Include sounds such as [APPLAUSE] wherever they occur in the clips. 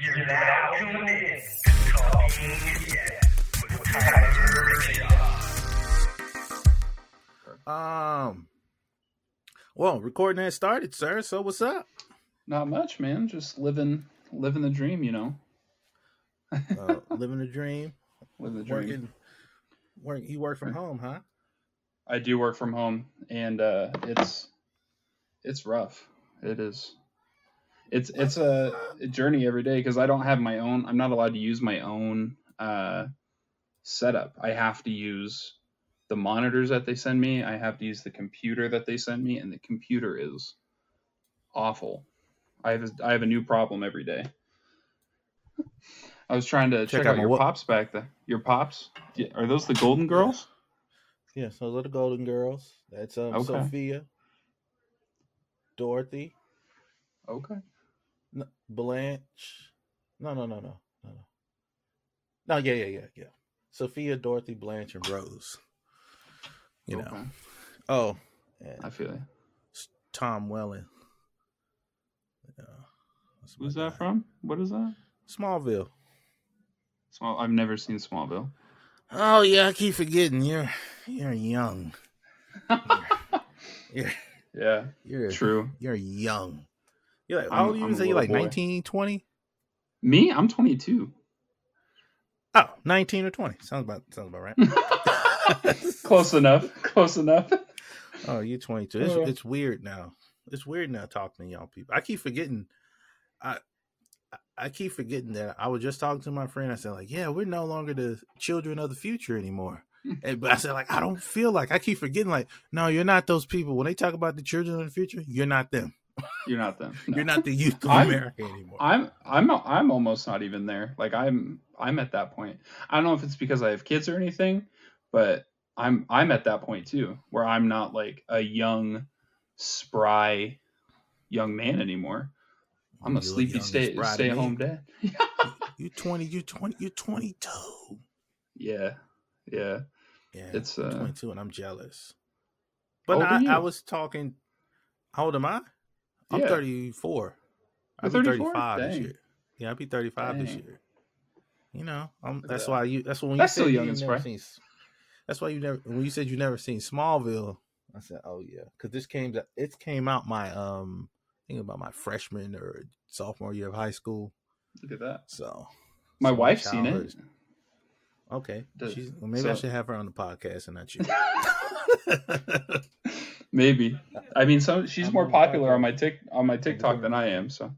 You're now tuned in to Talking Idiot with Tyler Rickshaw. Um, well, recording has started, sir. So what's up? Not much, man. Just living living the dream, you know. Uh, living the dream, [LAUGHS] Living the dream. working. Work. You work from home, huh? I do work from home and uh it's it's rough. It is. It's it's a, a journey every day because I don't have my own I'm not allowed to use my own uh setup. I have to use the monitors that they send me. I have to use the computer that they send me and the computer is awful. I have a, I have a new problem every day. I was trying to check, Check out, out your what- pops back there. Your pops? Yeah, Are those the Golden Girls? Yes, those are the Golden Girls. That's um, Okay. Sophia, Dorothy, Okay. Blanche. No, no, no, no, no, no. No, yeah, yeah, yeah, yeah. Sophia, Dorothy, Blanche, and Rose. You know. Oh, I feel it. Tom Welling. Yeah, Who's that guy. from? What is that? Smallville. Small. I've never seen Smallville. Oh yeah, I keep forgetting you're you're young. [LAUGHS] You're yeah, you're true. you're young. You're like how old are you? Say you're like boy. 19, 20? Me, I'm 22. Oh, 19 or 20. Sounds about sounds about right. [LAUGHS] [LAUGHS] Close enough. Close enough. Oh, you're 22. It's, it's weird now. It's weird now talking to y'all people. I keep forgetting. I I keep forgetting that I was just talking to my friend. I said like, yeah, we're no longer the children of the future anymore. Hmm. And, but I said like, I don't feel like I keep forgetting like, no, you're not those people. When they talk about the children of the future, you're not them. You're not them. No. You're not the youth of I'm- America anymore. I'm I'm I'm almost not even there. Like I'm I'm at that point. I don't know if it's because I have kids or anything, but I'm I'm at that point too, where I'm not like a young, spry, young man anymore. I'm a [LAUGHS] You look sleepy stay stay at home dad. you're 20, You're 20, you're 22. yeah, yeah. Yeah, It's, uh, 22 and I'm jealous. But I. I was talking. How old am I? I'm Yeah. 34. I'll be 34? 35 this year. Yeah, I'll be 35 this year. You know, I'm, that's why you. That's when That's you still said young you and seen. That's why you never. When you said you never seen Smallville, I said, "Oh yeah," because this came. It came out my um. I think about my freshman or sophomore year of high school. Look at that. So My so wife's seen it. Okay, Does- well, maybe I should have her on the podcast and not you. [LAUGHS] [LAUGHS] Maybe. I mean, so she's I'm more popular on my tick on my TikTok than I am. So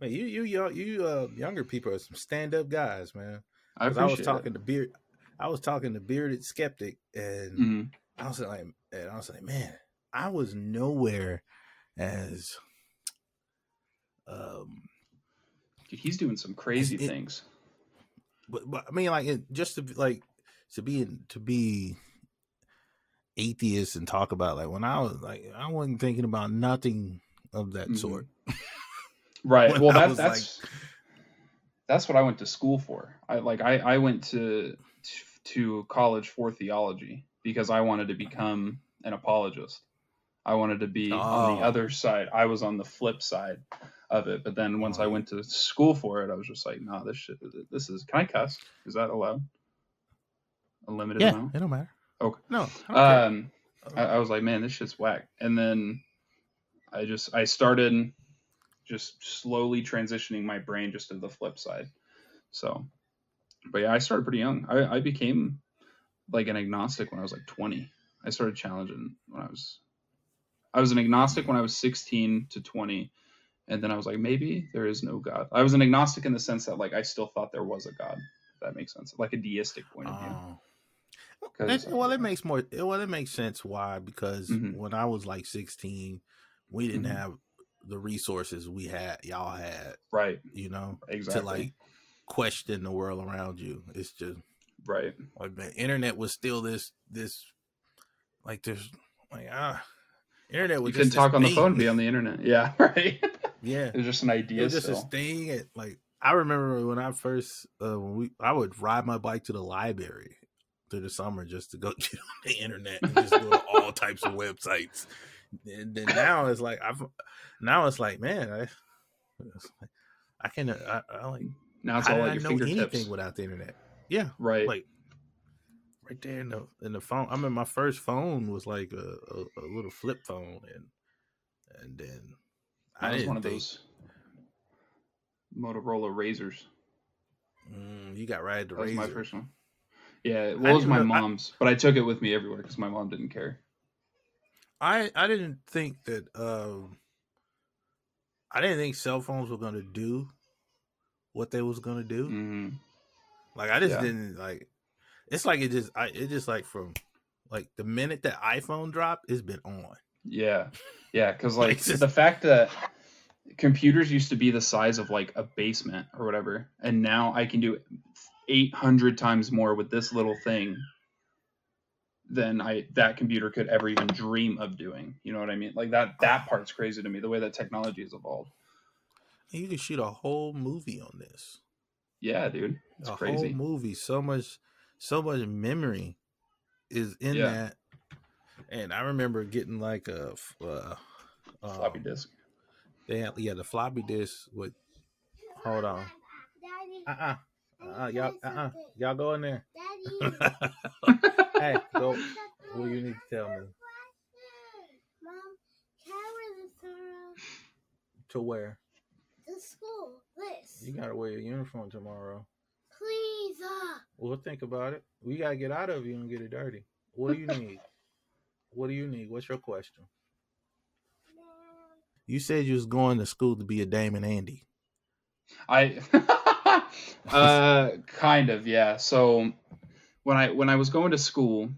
Man, you you young, you uh, younger people are some stand up guys, man. I 'Cause appreciate I was talking to beard, I was talking to bearded skeptic, and it. Mhm. I was like, and I was like, man, I was nowhere as um, Dude, he's doing some crazy it- things. but, but I mean, like, it, just to like to be to be atheist and talk about like when I was like I wasn't thinking about nothing of that Mhm. sort. [LAUGHS] Right. Well, I that, that's that's what I went to school for. I like I I went to to college for theology because I wanted to become an apologist. I wanted to be on the Oh. other side. I was on the flip side of it. But then once I Oh. went to school for it, I was just like, nah, this shit. This is. Can I cuss? Is that allowed? A limited Yeah, amount. it don't matter. Okay. No, I. Um, I, I was like, man, this shit's whack. And then I just I started just slowly transitioning my brain just to the flip side. So, but yeah, I started pretty young. I, I became like an agnostic when I was like 20. I started challenging when I was I was an agnostic when I was 16 to 20. And then I was like, maybe there is no God. I was an agnostic in the sense that like I still thought there was a God. If that makes sense. Like a deistic point of view. Oh. That- well, it makes more. Well, it makes sense why because Mhm. when I was like sixteen, we didn't Mhm. have the resources we had. Y'all had, Right. you know, Exactly. to like question the world around you. It's just right. like the internet was still this this like there's like ah, internet was you just talk on the phone, be on the internet. [LAUGHS] Yeah, right. yeah, it's just an it idea was just still. this thing. At, like I remember when I first uh, when we I would ride my bike to the library through the summer just to go [LAUGHS] get on the internet and just go to [LAUGHS] all types of websites. And then now it's like I've now it's like man, I, like, I can I, I like Now it's all at I your know fingertips. anything without the internet? Yeah, right. like right there in the in the phone. I mean, my first phone was like a, a, a little flip phone, and and then I was didn't one of think, those Motorola RAZRs. Mm, you got right at the That was razor. my first one. Yeah, well, it was my know- I- mom's, but I took it with me everywhere because my mom didn't care. I I didn't think that um I didn't think cell phones were gonna do what they was gonna do. hmm Like I just Yeah. didn't like. It's like it just I it just like from like the minute that iPhone dropped, it's been on. Yeah, yeah, because [LAUGHS] Like, like just- the fact that computers used to be the size of like a basement or whatever, and now I can do eight hundred times more with this little thing than I that computer could ever even dream of doing. You know what I mean? Like that that part's crazy to me. The way that technology has evolved. And you can shoot a whole movie on this. Yeah, dude, it's a crazy. whole movie. So much, so much memory is in Yeah. that. And I remember getting like a uh, uh, Floppy disk. They had, yeah, the floppy disk with. Hold on. Uh uh-uh. Uh. Y'all uh uh. Y'all go in there. [LAUGHS] hey, go. What do you need to tell me? Mom, can I wear this tomorrow To where? to school? This. You gotta wear your uniform tomorrow. Please. Uh, We'll think about it. We gotta get out of you and get it dirty. What do you need? [LAUGHS] what do you need? What's your question? You said you was going to school to be a Damon Andy. I [LAUGHS] [LAUGHS] uh kind of yeah. So when I when I was going to school,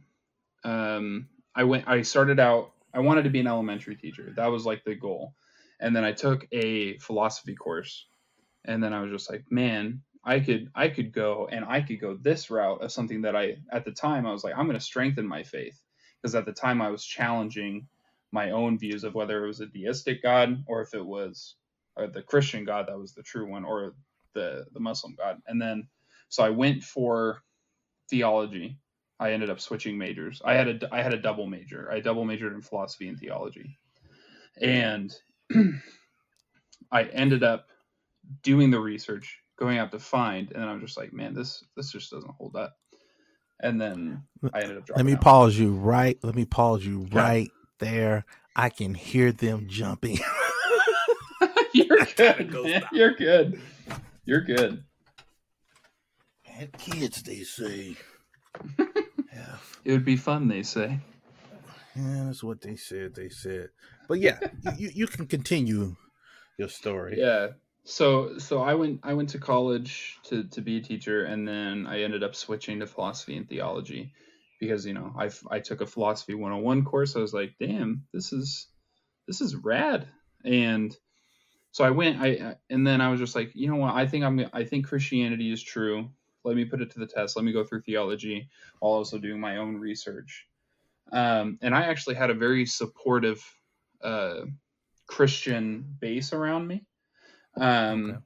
um I went I started out I wanted to be an elementary teacher. That was like the goal. And then I took a philosophy course. And then I was just like, man, I could I could go and I could go this route of something that I at the time I was like I'm going to strengthen my faith because at the time I was challenging my own views of whether it was a deistic god or if it was or the Christian God that was the true one, or the the Muslim God. And then so I went for theology. I ended up switching majors. I had a I had a double major. I double majored in philosophy and theology, and [CLEARS THROAT] I ended up doing the research, going out to find, and then I was just like, man, this this just doesn't hold up. And then I ended up dropping Let me out. pause you right. Let me pause you Yeah. right there. I can hear them jumping. [LAUGHS] [LAUGHS] You're good. go. You're good. You're good. And kids, they say. [LAUGHS] yeah. It would be fun, they say. yeah, that's what they said. They said. But yeah, [LAUGHS] you, you, you can continue your story. yeah so so i went i went to college to to be a teacher and then i ended up switching to philosophy and theology because you know I I took a philosophy 101 course i was like damn this is this is rad and so i went i and then i was just like you know what? I think i'm i think christianity is true. Let me put it to the test. Let me go through theology while also doing my own research. Um, and i actually had a very supportive uh, christian base around me. Um Okay.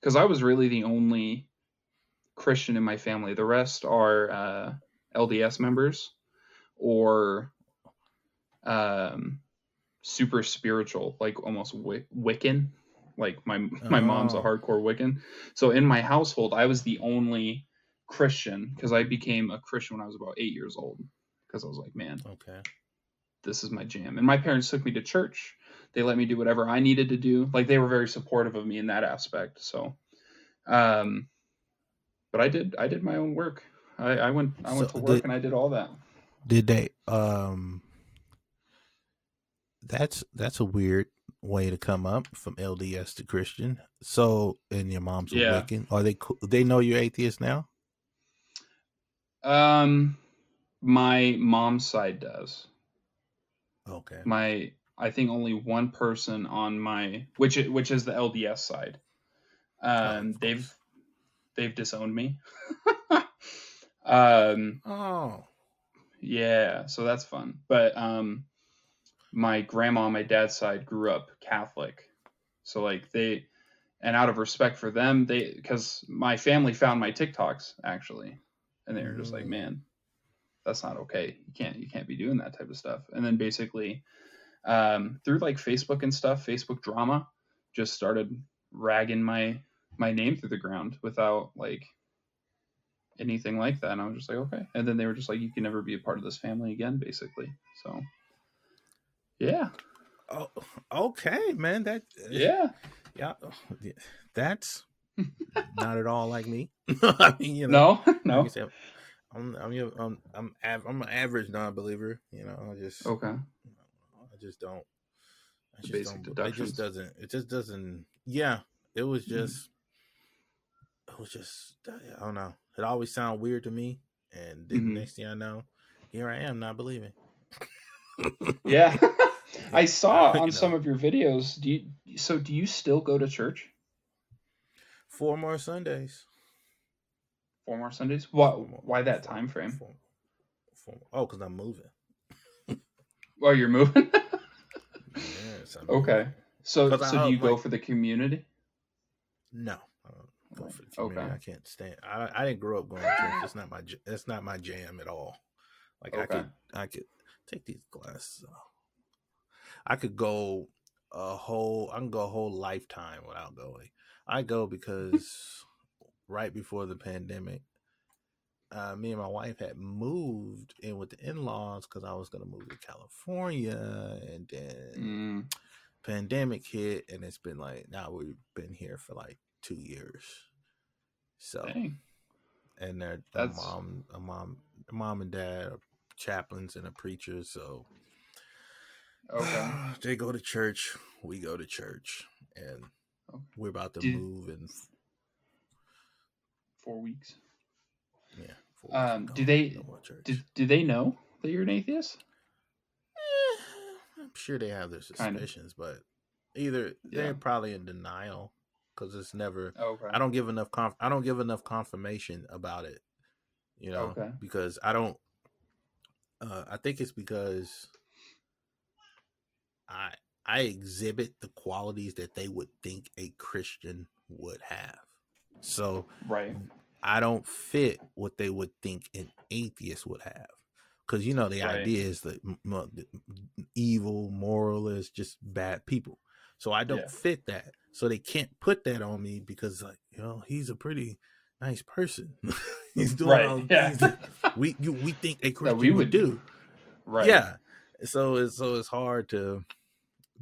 because i was really the only christian in my family. The rest are uh lds members or um super spiritual like almost Wic- wiccan like my my mom's a Oh. hardcore wiccan so in my household i was the only christian because i became a christian when i was about eight years old because i was like man Okay. this is my jam. And my parents took me to church. They let me do whatever I needed to do. Like they were very supportive of me in that aspect. So, um, but I did I did my own work. I, I went I went So to work did- and I did all that. Did they? Um. That's that's a weird way to come up from LDS to Christian. So, and your mom's a Yeah. Wiccan. Are they? They know you're atheist now. Um, my mom's side does. Okay. My I think only one person on my which which is the LDS side. Um, of they've they've disowned me. [LAUGHS] um, Oh. Yeah, so that's fun. But um my grandma on my dad's side grew up Catholic. So like they and out of respect for them, they cuz my family found my TikToks actually. And they were just like, Mm. "Man, that's not okay. You can't you can't be doing that type of stuff." And then basically um through like Facebook and stuff, Facebook drama just started ragging my my name through the ground without like anything like that. And I was just like, okay. And then they were just like, you can never be a part of this family again, basically. So, yeah, Oh, okay, man. That yeah, yeah. That's [LAUGHS] not at all like me. [LAUGHS] I mean, you know, no, [LAUGHS] no, I said, I'm I'm you know, I'm I'm av- I'm an average non-believer. You know, I just okay, I just don't. I just basic don't. It just doesn't. It just doesn't. Yeah, it was Mhm. just. It was just. I don't know. It always sounded weird to me, and then Mhm. next thing I know, here I am not believing. Yeah. [LAUGHS] I saw You on know. some of your videos. Do you? So, do you still go to church Four more Sundays. four more Sundays? Why? More- Why that four- time frame? four- four- oh, because I'm moving. Well, [LAUGHS] oh, you're moving. [LAUGHS] Yes, I'm okay. moving. So, 'Cause I- so do you go like- for the community? No. I don't go for the Okay. I can't stand. I I didn't grow up going to church. It's not my. j- That's not my jam at all. Like I could I could take these glasses off. I could go a whole. I can go a whole lifetime without going. I go because right before the pandemic, uh, me and my wife had moved in with the in laws because I was gonna move to California, and then Mm, pandemic hit and it's been like now we've been here for like two years so dang. and That's- mom a mom a mom and dad are chaplains and a preacher so Okay. [SIGHS] they go to church we go to church and Okay. we're about to Did- move in Four weeks. yeah four weeks Um, do they- No more church. Do, do they know that you're an atheist? Eh, i'm sure they have their Kind of. suspicions but either Yeah. they're probably in denial because it's never Okay. I don't give enough conf- I don't give enough confirmation about it. You know, Okay. because I don't uh I think it's because I I exhibit the qualities that they would think a Christian would have. So Right. I don't fit what they would think an atheist would have. Cuz you know the Right. idea is that evil, moralist, just bad people. So I don't Yeah. fit that. So they can't put that on me because like, you know, he's a pretty nice person. [LAUGHS] he's doing Right, all yeah. things that [LAUGHS] we you, we think a Christian we would, do. Right. Yeah. So it's so it's hard to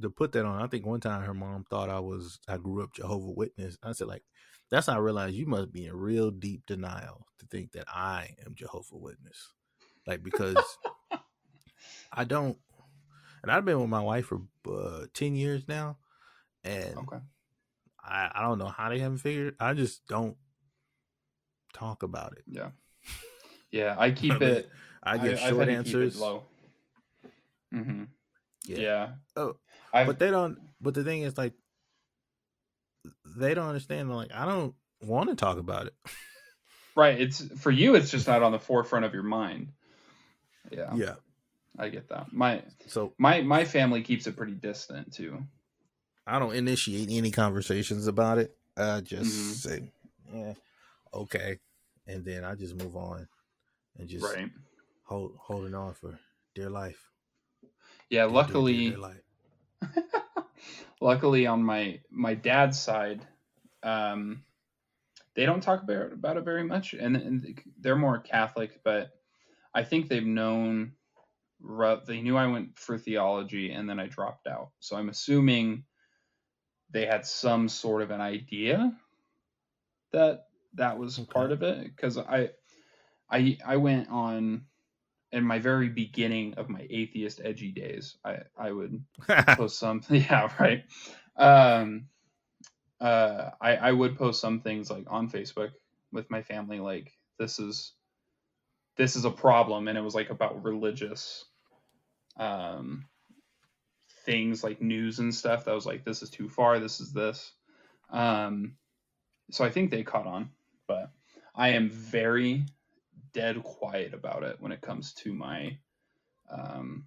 to put that on. I think one time her mom thought I was I grew up Jehovah Witness. I said like that's how I realized you must be in real deep denial to think that I am Jehovah Witness. Like because [LAUGHS] I don't and I've been with my wife for uh, 10 years now and Okay. I, I don't know how they haven't figured I just don't talk about it. Yeah. Yeah. I [LAUGHS] keep it. I give I've short had to keep it answers. low. Mm-hmm. Yeah. Yeah. Oh, I've, but they don't but the thing is like they don't understand like i don't want to talk about it [LAUGHS] right. It's for you. It's just not on the forefront of your mind. Yeah. yeah I get that. My so my my family keeps it pretty distant too. i don't initiate any conversations about it i just Mhm. say yeah okay and then i just move on and just Right. hold holding on for dear life Yeah. Dear, dear, dear, Luckily, dear life. [LAUGHS] luckily on my my dad's side um they don't talk about, about it very much and, and they're more catholic but i think they've known they knew i went for theology and then i dropped out so i'm assuming they had some sort of an idea that that was Okay. part of it because i i i went on in my very beginning of my atheist edgy days i i would [LAUGHS] post some [LAUGHS] yeah right. Um uh i i would post some things like on facebook with my family like this is this is a problem and it was like about religious um things like news and stuff that was like this is too far this is this. Um so i think they caught on but i am very dead quiet about it when it comes to my um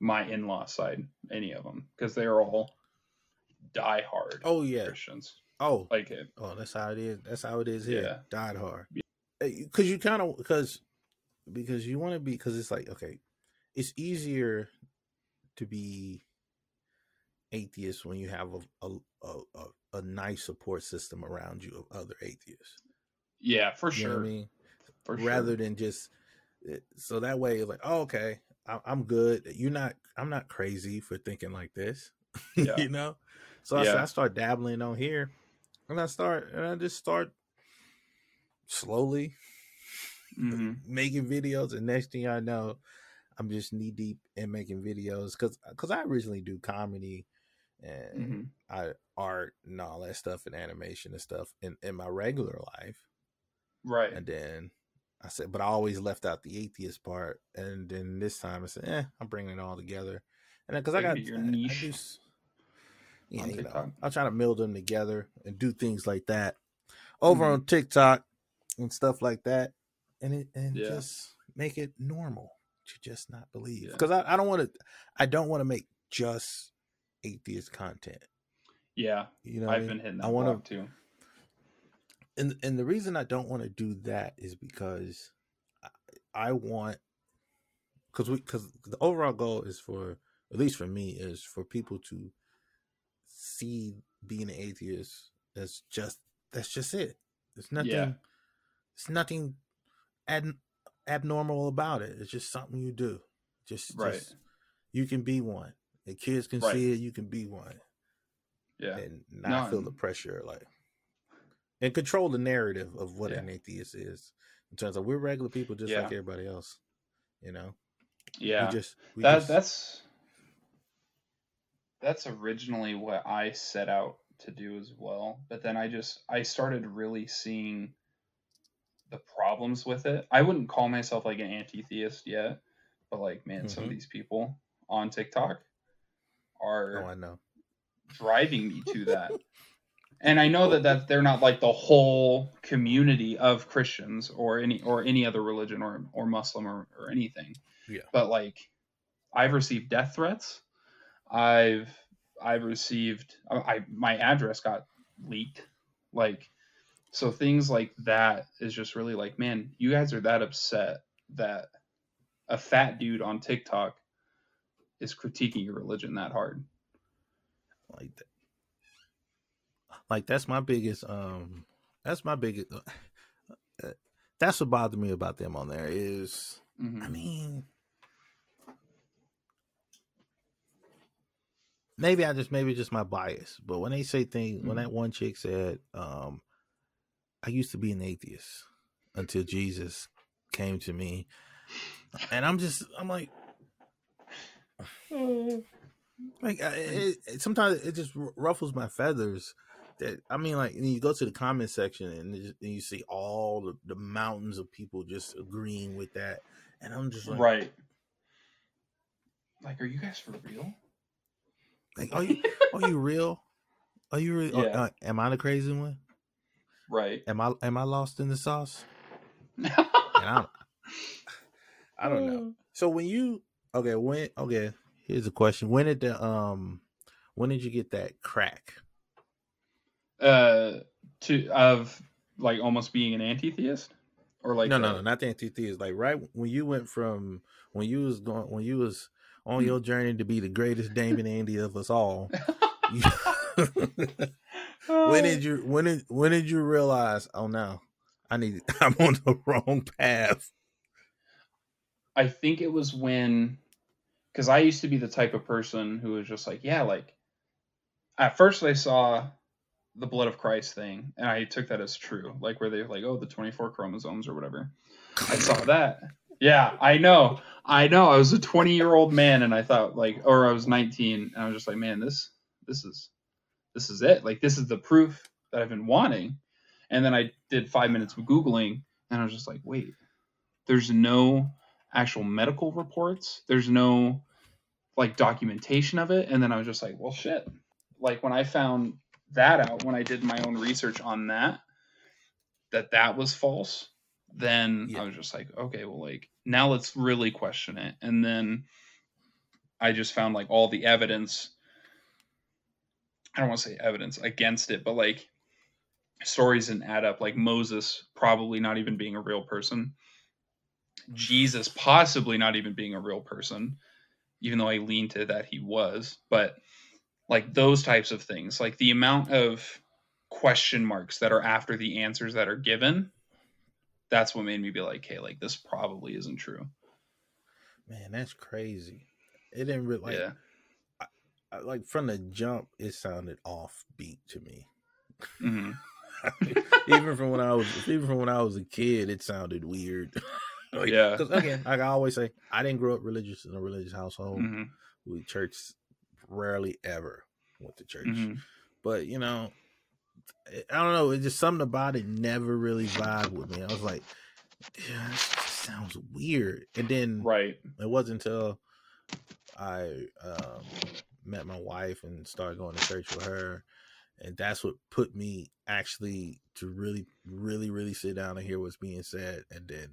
my in-law side any of them because they're all die hard oh yeah. Christians. Oh. Like it. Oh that's how it is. That's how it is here. Yeah. died hard because you kind of because because you want to be because it's like okay it's easier to be atheist when you have a, a, a, a nice support system around you of other atheists. Yeah, for You sure. I mean? For sure. Rather than just so that way it's like, oh, okay, I, I'm good. You're not. I'm not crazy for thinking like this. [LAUGHS] Yeah. you know. So I, Yeah. I start dabbling on here, and I start and I just start slowly Mhm. [LAUGHS] making videos, and next thing I know, I'm just knee deep in making videos because because I originally do comedy and Mhm. I art and all that stuff and animation and stuff in in my regular life, Right. and then I said, but I always left out the atheist part, and then this time I said, eh, I'm bringing it all together, and because I got your I- I niche do s- yeah, on you know. I'm trying to meld them together and do things like that over Mhm. on TikTok and stuff like that, and it and Yeah. just make it normal to just not believe Yeah. because I, I don't want to I don't want to make just atheist content. Yeah, You know, what I I've mean? been hitting that I want to too. And and the reason I don't want to do that is because I, I want because we because the overall goal is for at least for me is for people to see being an atheist as just that's just it. It's nothing. Yeah. It's nothing ad, abnormal about it. It's just something you do. Just Right. just you can be one. The kids can Right. see it. You can be one Yeah. and not No, feel the pressure like and control the narrative of what Yeah. an atheist is in terms of we're regular people just Yeah. like everybody else you know Yeah. we just we that just, that's that's originally what I set out to do as well. But then I just I started really seeing the problems with it. I wouldn't call myself like an anti-theist yet, but like man, some of Mhm. these people on TikTok are oh i know driving me to that. [LAUGHS] and I know that that they're not like the whole community of Christians or any or any other religion or or Muslim or, or anything. Yeah. But like I've received death threats. I've I've received I, I my address got leaked. Like so things like that is just really like, man, you guys are that upset that a fat dude on TikTok is critiquing your religion that hard. like that like that's my biggest um that's my biggest uh, that's what bothered me about them on there is Mhm. i mean maybe i just maybe just my bias but when they say things when Mhm. that one chick said um i used to be an atheist until jesus came to me and i'm just i'm like like I- it, it, sometimes it just ruffles my feathers that i mean like and you go to the comment section and, you- and you see all the, the mountains of people just agreeing with that and i'm just like Right. Like, are you guys for real? like are you are you real are you real Yeah. uh, am i the crazy one Right. am i am i lost in the sauce [LAUGHS] and i don't i don't know so when you okay when okay here's a question when did the um when did you get that crack uh, to of like almost being an anti-theist, or like no, no, no, not the antithesis. Like right when you went from when you was going when you was on your journey to be the greatest Damon Andy of us all. you- [LAUGHS] when did you when did when did you realize? Oh no, I need [LAUGHS] I'm on the wrong path. I think it was when, because I used to be the type of person who was just like, yeah, like. At first, I saw the blood of Christ thing, and I took that as true, like where they're like, oh, the twenty four chromosomes or whatever. I saw that. Yeah, I know. I know. I was a 20 year old man and I thought like or I was 19 and I was just like, man, this this is this is it. Like this is the proof that I've been wanting. And then I did 5 minutes of googling and I was just like, wait. There's no actual medical reports. There's no like documentation of it and then I was just like, well shit. Like when I found that out when I did my own research on that that that was false then Yeah. I was just like, okay, well, like now let's really question it. And then I just found like all the evidence. I don't want to say evidence against it, but like stories didn't add up. Like Moses probably not even being a real person, mm. Jesus possibly not even being a real person, even though I lean to that he was. But like those types of things, like the amount of question marks that are after the answers that are given that's what made me be like hey like this probably isn't true Man, that's crazy. It didn't really like yeah I- like from the jump. It sounded offbeat to me. hmm [LAUGHS] even from when I was even from when I was a kid, it sounded weird. [LAUGHS] like, Yeah. Because again, like I always say, I didn't grow up religious in a religious household. hmm We church rarely ever went to church. hmm But you know, I don't know. It's just something about it never really vibed with me. I was like, yeah, this sounds weird. And then right it wasn't until I um, met my wife and started going to church with her, and that's what put me actually to really, really, really sit down and hear what's being said. And then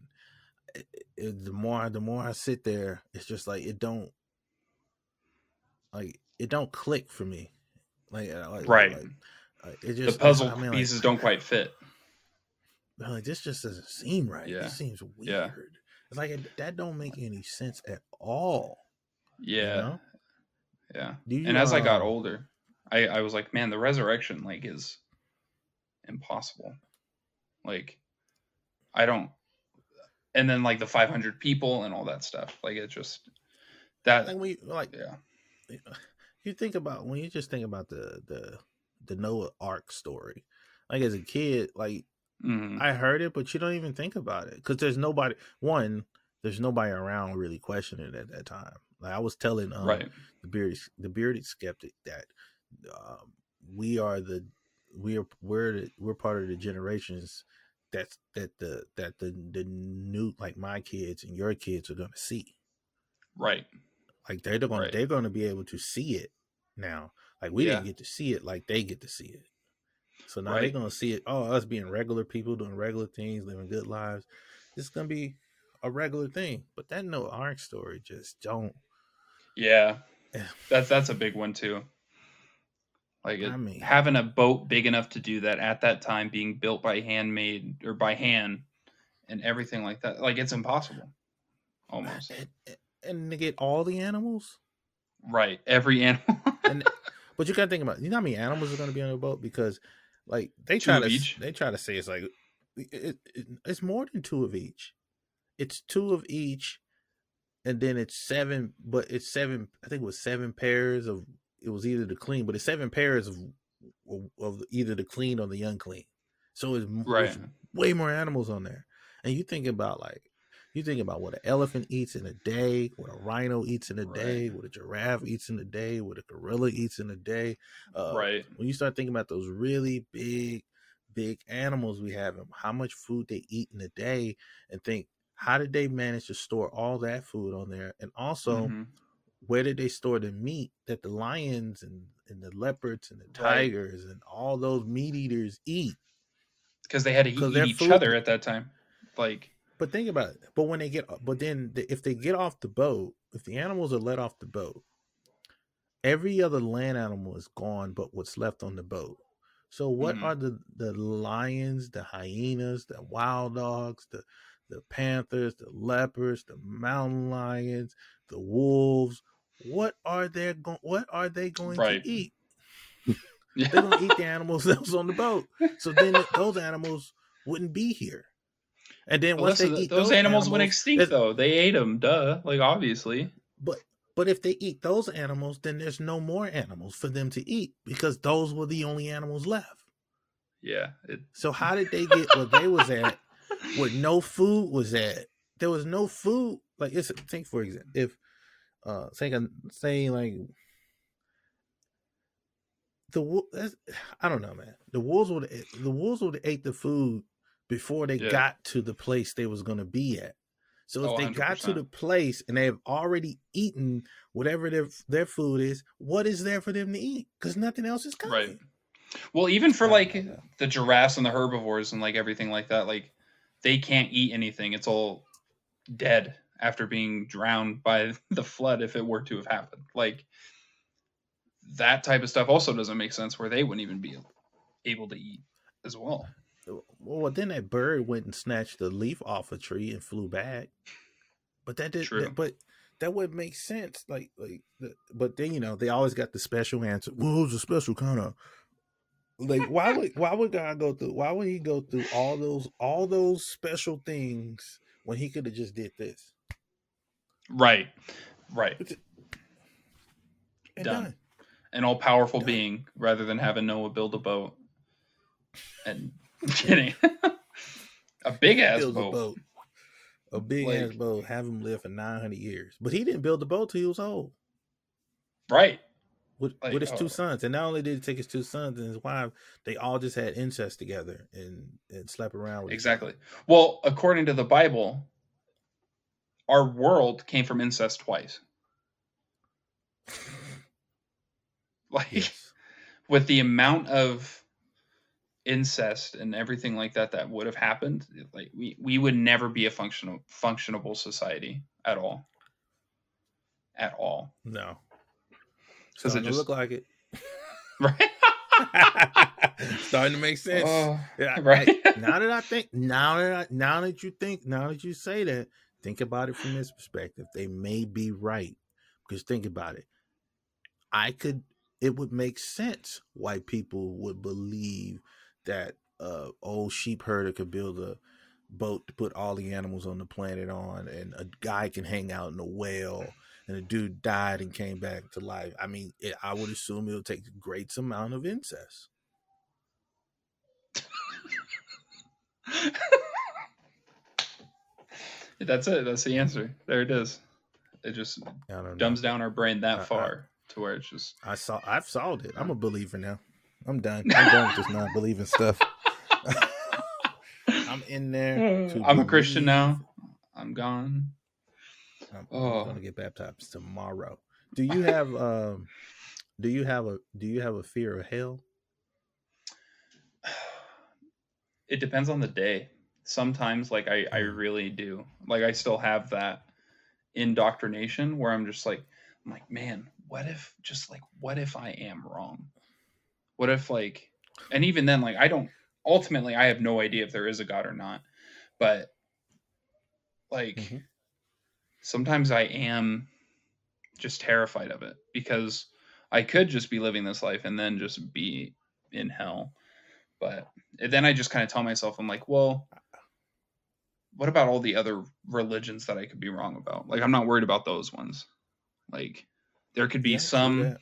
it, it, the more the more I sit there, it's just like it don't like it don't click for me. Like, uh, like right like, uh, it the puzzle I mean, like, pieces don't quite fit like this just doesn't seem right. Yeah. This seems weird. Yeah. It's like it, that don't make any sense at all. yeah You know? yeah you, and as i got um, older i i was like man the resurrection like is impossible like i don't and then like the 500 people and all that stuff like it just that like you like yeah [LAUGHS] you think about when you just think about the the the Noah Ark story. Like as a kid, like mhm, I heard it, but you don't even think about it because there's nobody. One, there's nobody around really questioning it at that time. Like I was telling um, right the bearded the bearded skeptic that um, we are the we are we're the, we're part of the generations that's that the that the the new like my kids and your kids are gonna see. right Like they're going Right. they're going to be able to see it now. Like we didn't get to see it like they get to see it. So now they're going to see it. Oh, us being regular people doing regular things, living good lives. It's going to be a regular thing. But that Noah Ark story just don't. yeah Yeah. that's that's a big one too like it, I mean- having a boat big enough to do that at that time being built by handmade or by hand and everything like that like it's impossible almost And, and to get all the animals. right every animal [LAUGHS] And but you got to think about you know how many animals are going to be on the boat because like they try to each. they try to say it's like it, it, it's more than two of each. It's two of each, and then it's seven. But it's seven. I think it was seven pairs of. It was either the clean, but it's seven pairs of of, either the clean or the unclean. So it's, right it's way more animals on there. And you think about like you think about what an elephant eats in a day, what a rhino eats in a day, what a giraffe eats in a day, what a gorilla eats in a day. Uh, right When you start thinking about those really big, big animals we have and how much food they eat in a day, and think how did they manage to store all that food on there? And also, Mhm. where did they store the meat that the lions and, and the leopards and the Right. tigers and all those meat eaters eat? because they had to eat, eat each food- other at that time like But think about it. But when they get, but then the, if they get off the boat, if the animals are let off the boat, every other land animal is gone, but what's left on the boat. So what Mhm. are the the lions, the hyenas, the wild dogs, the the panthers, the leopards, the mountain lions, the wolves? What are they going? What are they going Right. to eat? [LAUGHS] They're going to eat the animals [LAUGHS] that was on the boat. So then those animals wouldn't be here. And then Well, once they eat those, those, animals, went extinct though they ate them duh like obviously But but if they eat those animals, then there's no more animals for them to eat because those were the only animals left. yeah it, So [LAUGHS] how did they get where they was at, where no food was at? There was no food. Like it's think for example, if uh say say like the I don't know, man. The wolves would the wolves would ate the food before they Yeah. got to the place they was gonna be at. So if Oh, they got to the place and they've already eaten whatever their their food is, what is there for them to eat? Because nothing else is coming. right well even for like know, the giraffes and the herbivores and like everything like that like they can't eat anything it's all dead after being drowned by [LAUGHS] the flood if it were to have happened like that type of stuff also doesn't make sense where they wouldn't even be able to eat as well Well, then that bird went and snatched the leaf off a tree and flew back. But that did. That, but that would make sense. Like, like. The, but then you know they always got the special answer. Well, it was a special kind of like why would [LAUGHS] why would God go through why would he go through all those all those special things when he could have just did this Right. Right. and Done. done. An all powerful being rather than mm-hmm. having Noah build a boat. And kidding. a big ass boat. a boat, a big ass boat, have him live for nine hundred years. But he didn't build the boat till he was old Right. with Like, with his oh. two sons. And not only did he take his two sons and his wife, they all just had incest together and and slept around with. Exactly. Well, according to the Bible, our world came from incest twice. [LAUGHS] Like Yes. with the amount of incest and everything like that that would have happened, like we we would never be a functional functionable society at all. At all. No. 'Cause it Starting just- look like it. [LAUGHS] Right? [LAUGHS] Starting to make sense. Oh, Yeah, right? I- [LAUGHS] now that I think, now that I, now that you think, now that you say that, think about it from this perspective. They may be right because think about it. I could, it would make sense why people would believe that uh old sheep herder could build a boat to put all the animals on the planet on, and a guy can hang out in a whale. And a dude died and came back to life. I mean, it, I would assume it'll take a great amount of incest. [LAUGHS] That's it. That's the answer. There it is. It just I don't know. dumbs down our brain that I- I- far to where it's just I saw. I've solved it. I'm a believer now. I'm done. I'm done with this not believing stuff. [LAUGHS] I'm in there. to I'm a Christian now. I'm gone. I'm, Oh. gonna get baptized tomorrow. Do you have [LAUGHS] um? Do you have a Do you have a fear of hell? It depends on the day. Sometimes, like I, I Mm. really do. Like I still have that indoctrination where I'm just like, I'm like, man, what if just like, what if I am wrong? What if like, and even then, like I don't. Ultimately, I have no idea if there is a God or not. But like, Mhm. sometimes I am just terrified of it because I could just be living this life and then just be in hell. But then I just kind of tell myself, I'm like, well, what about all the other religions that I could be wrong about? Like, I'm not worried about those ones. Like, there could be Yeah, some, that.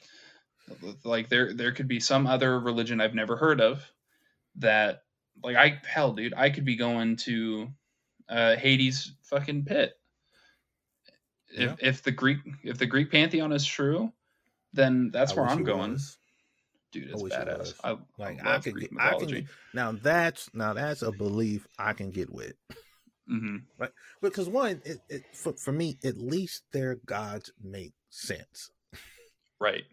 Like, there there could be some other religion I've never heard of that, like, I hell, dude, I could be going to uh, Hades fucking pit. If Yeah. if the Greek if the Greek pantheon is true, then that's I where I'm going, was. dude. I It's it badass. was. I Like I I could, Greek get, I can. Now that's now that's a belief I can get with. Mm-hmm. Right, Because one, it, it for, for me, at least their gods make sense. Right,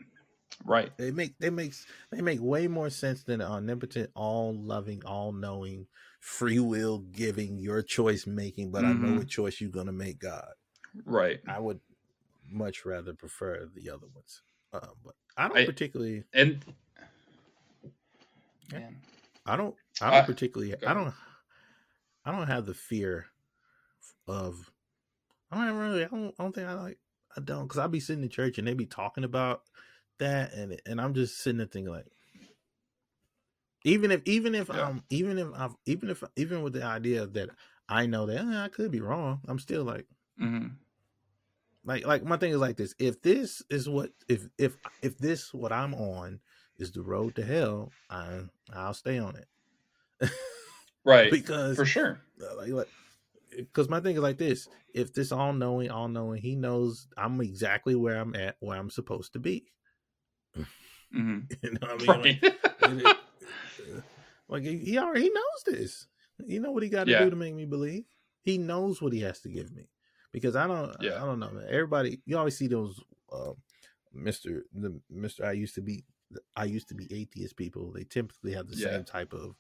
right. They make they make they make way more sense than an omnipotent, all loving, all knowing, free will giving, your choice making. But I know Mhm. what choice you're gonna make, God. Right. I would much rather prefer the other ones. Uh, but I don't I- particularly. And man, I don't. I don't Uh, particularly. I don't. I don't have the fear of. I don't really. I don't. I don't think I like. I don't because I be sitting in church and they be talking about that and and I'm just sitting there thinking like. Even if even if Yeah. um even if I've even if even with the idea that I know that eh, I could be wrong, I'm still like mhm. like like my thing is like this. If this is what if if if this what I'm on is the road to hell, I I'll stay on it [LAUGHS] right, because for sure. uh, like like because my thing is like this if this all knowing all knowing he knows i'm exactly where i'm at where i'm supposed to be hmm [LAUGHS] you know what i mean Right. like, [LAUGHS] it- uh, like he, already he knows this you know what he got to Yeah. do to make me believe he knows what he has to give me because i don't Yeah. i don't know man everybody you always see those uh, mr the mr i used to be i used to be atheist people they typically have the Yeah. same type of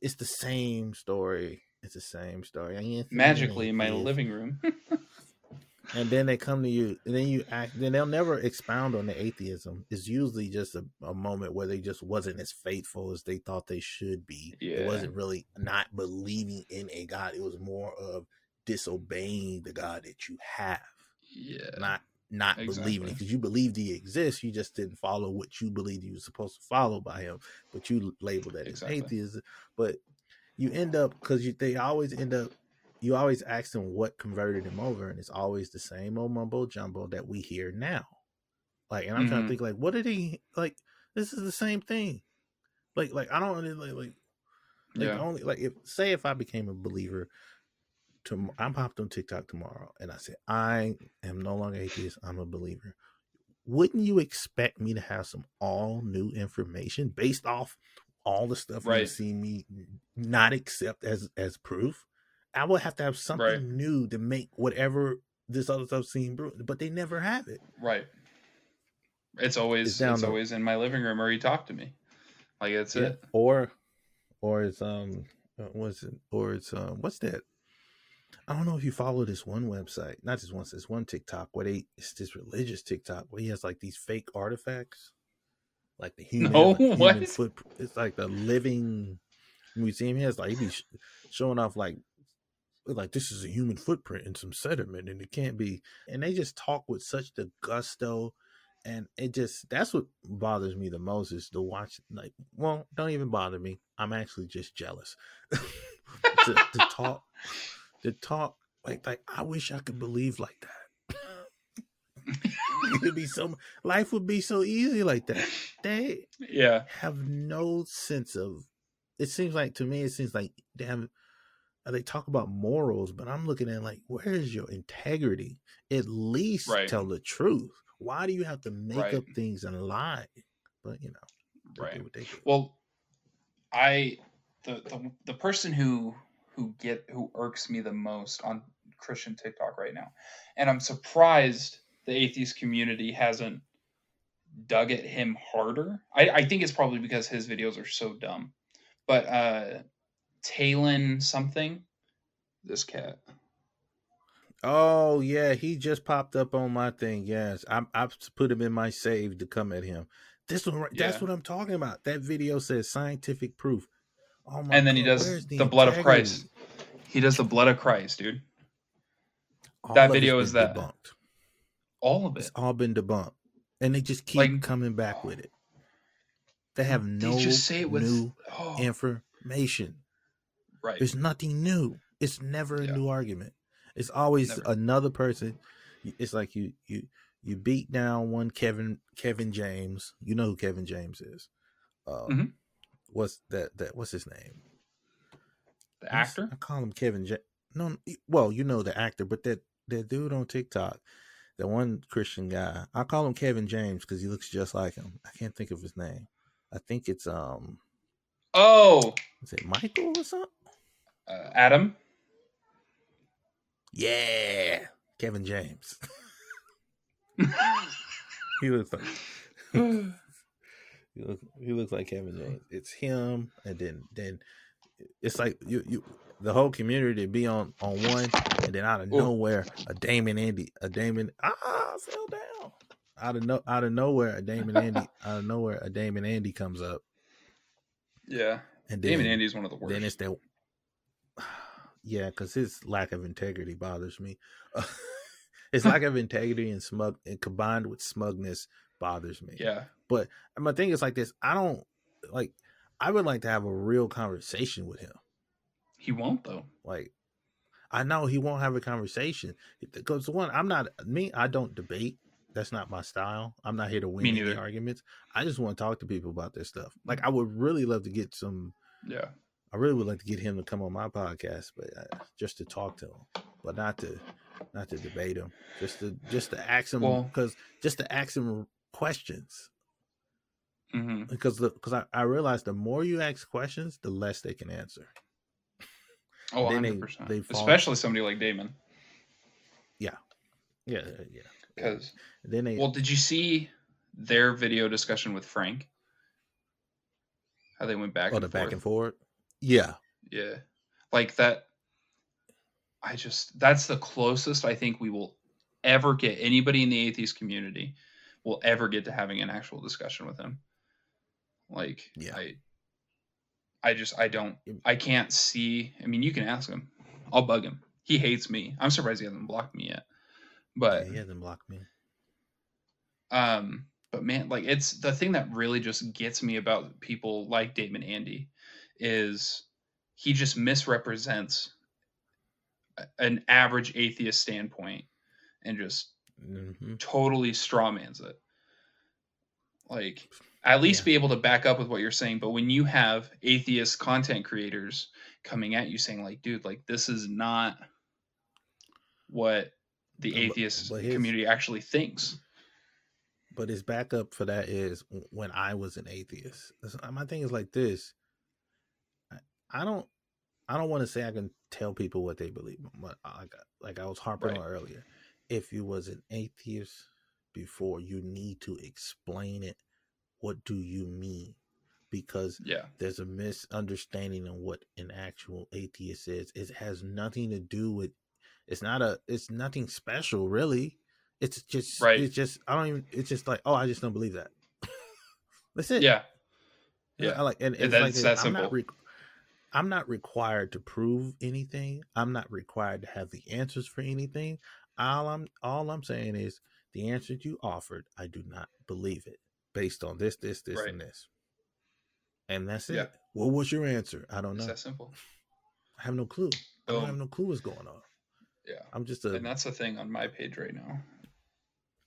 it's the same story it's the same story. I ain't Magically in my living room. [LAUGHS] and then they come to you, and then you act. Then they'll never expound on the atheism. It's usually just a, a moment where they just wasn't as faithful as they thought they should be. It wasn't really not believing in a God. It was more of disobeying the God that you have, yeah. not not believing Exactly. it because you believed he exists. You just didn't follow what you believed you were supposed to follow by him, but you labeled that Exactly. as atheism. But you end up because you they always end up. You always ask them what converted him over, and it's always the same old mumbo jumbo that we hear now. Like, and I'm trying to Mhm. think, like, what did he like? This is the same thing. Like, like I don't like like yeah. only like if say if I became a believer, to I'm popped on TikTok tomorrow and I said I am no longer atheist. I'm a believer. Wouldn't you expect me to have some all new information based off all the stuff Right. you see me not accept as as proof? I would have to have something Right. new to make whatever this other stuff seem, bru- but they never have it. Right. It's always It's it's, always in my living room or you talk to me. Like that's Yeah. it. Or, or it's um, uh, what's it? Or it's um, what's that? I don't know if you follow this one website, not just once, this one TikTok where they it's this religious TikTok where he has like these fake artifacts, like the human, No, like the human what? foot. It's like the living museum. He has like he be sh- showing off like like this is a human footprint and some sediment and it can't be and they just talk with such the gusto and it just that's what bothers me the most is to watch like well don't even bother me i'm actually just jealous. [LAUGHS] To, to talk to talk like like i wish i could believe like that. [LAUGHS] It'd be so life would be so easy like that. They Yeah. have no sense of it seems like to me it seems like they have they talk about morals but i'm looking at like where is your integrity at least Right. tell the truth why do you have to make Right. up things and lie but you know Right. Well, I the, the the person who who get who irks me the most on Christian TikTok right now, and I'm surprised the atheist community hasn't dug at him harder. I, I think it's probably because his videos are so dumb. But uh Talon something, this cat. oh yeah he just popped up on my thing yes i i put him in my save to come at him this one right that's what i'm talking about that video says scientific proof oh my And then he does where's the blood of? Christ. He does the blood of Christ, dude. All That video is that. debunked. All of It's it. all been debunked, and they just keep Like- coming back with it. They have no they just say it with new oh, information. Right. There's nothing new. It's never a Yeah. new argument. It's always Never. another person. It's like you you you beat down one Kevin Kevin James. You know who Kevin James is. Um, Mhm. What's that? That what's his name? the What's- actor? I call him Kevin. J- no, well, you know the actor, but that that dude on TikTok, that one Christian guy. I call him Kevin James because he looks just like him. I can't think of his name. I think it's um, Oh, is it Michael or something? Uh, Adam. Yeah, Kevin James. [LAUGHS] he looks like he looks, he looks like Kevin James. It's him, and then then it's like you you the whole community be on on one, and then out of Ooh. nowhere a Damon Andy a Damon ah fell down out of no out of nowhere a Damon Andy [LAUGHS] out of nowhere a Damon Andy comes up, yeah, and then Damon Andy's one of the worst. then it's that yeah, because his lack of integrity bothers me. [LAUGHS] his lack of integrity and smug and combined with smugness bothers me. yeah, But my thing is like this: I don't like. I would like to have a real conversation with him. he won't though. Like, I know he won't have a conversation because one, I'm not me. I don't debate. That's not my style. I'm not here to win any arguments. I just want to talk to people about this stuff. Like, I would really love to get some Yeah, I really would like to get him to come on my podcast, but uh, just to talk to him, but not to not to debate him. Just to just to ask him Well- because just to ask him questions hmm because because I, I realize the more you ask questions, the less they can answer. oh, Then 100 percent. they fall- Especially somebody like Damon, Yeah, yeah, yeah. because Then they well, did you see their video discussion with Frank? How they went back oh and the forth. back and forth. Yeah, Yeah. Like that I just that's the closest I think we will ever get anybody in the atheist community will ever get to having an actual discussion with him. Like Yeah. I I just I don't I can't see I mean you can ask him. I'll bug him. He hates me. I'm surprised he hasn't blocked me yet. But yeah, he hasn't blocked me. Um, but man, like it's the thing that really just gets me about people like Damon Andy is he just misrepresents an average atheist standpoint and just Mhm. totally strawmans it. Like, at least Yeah. be able to back up with what you're saying. But when you have atheist content creators coming at you saying, like, dude, like, this is not what the No, but- atheist but here's- community actually thinks. But his backup for that is when I was an atheist. My thing is like this. I, don't. I don't want to say I can tell people what they believe, but like, like I was harping Right. on earlier, if you was an atheist before, you need to explain it. What do you mean? Because Yeah. there's a misunderstanding of what an actual atheist is. It has nothing to do with. It's not a. It's nothing special, really. It's just. Right. It's just. I don't even. It's just like. Oh, I just don't believe that. [LAUGHS] That's it. Yeah. Yeah. I like and Yeah, it's that's like that I'm not simple. re- I'm not required to prove anything. I'm not required to have the answers for anything. All I'm all I'm saying is the answer you offered, I do not believe it based on this, this, this, Right. and this. And that's it. Yeah. What was your answer? I don't It's know. that simple. I have no clue. I don't have um, no clue what's going on. Yeah. I'm just a And that's the thing on my page right now.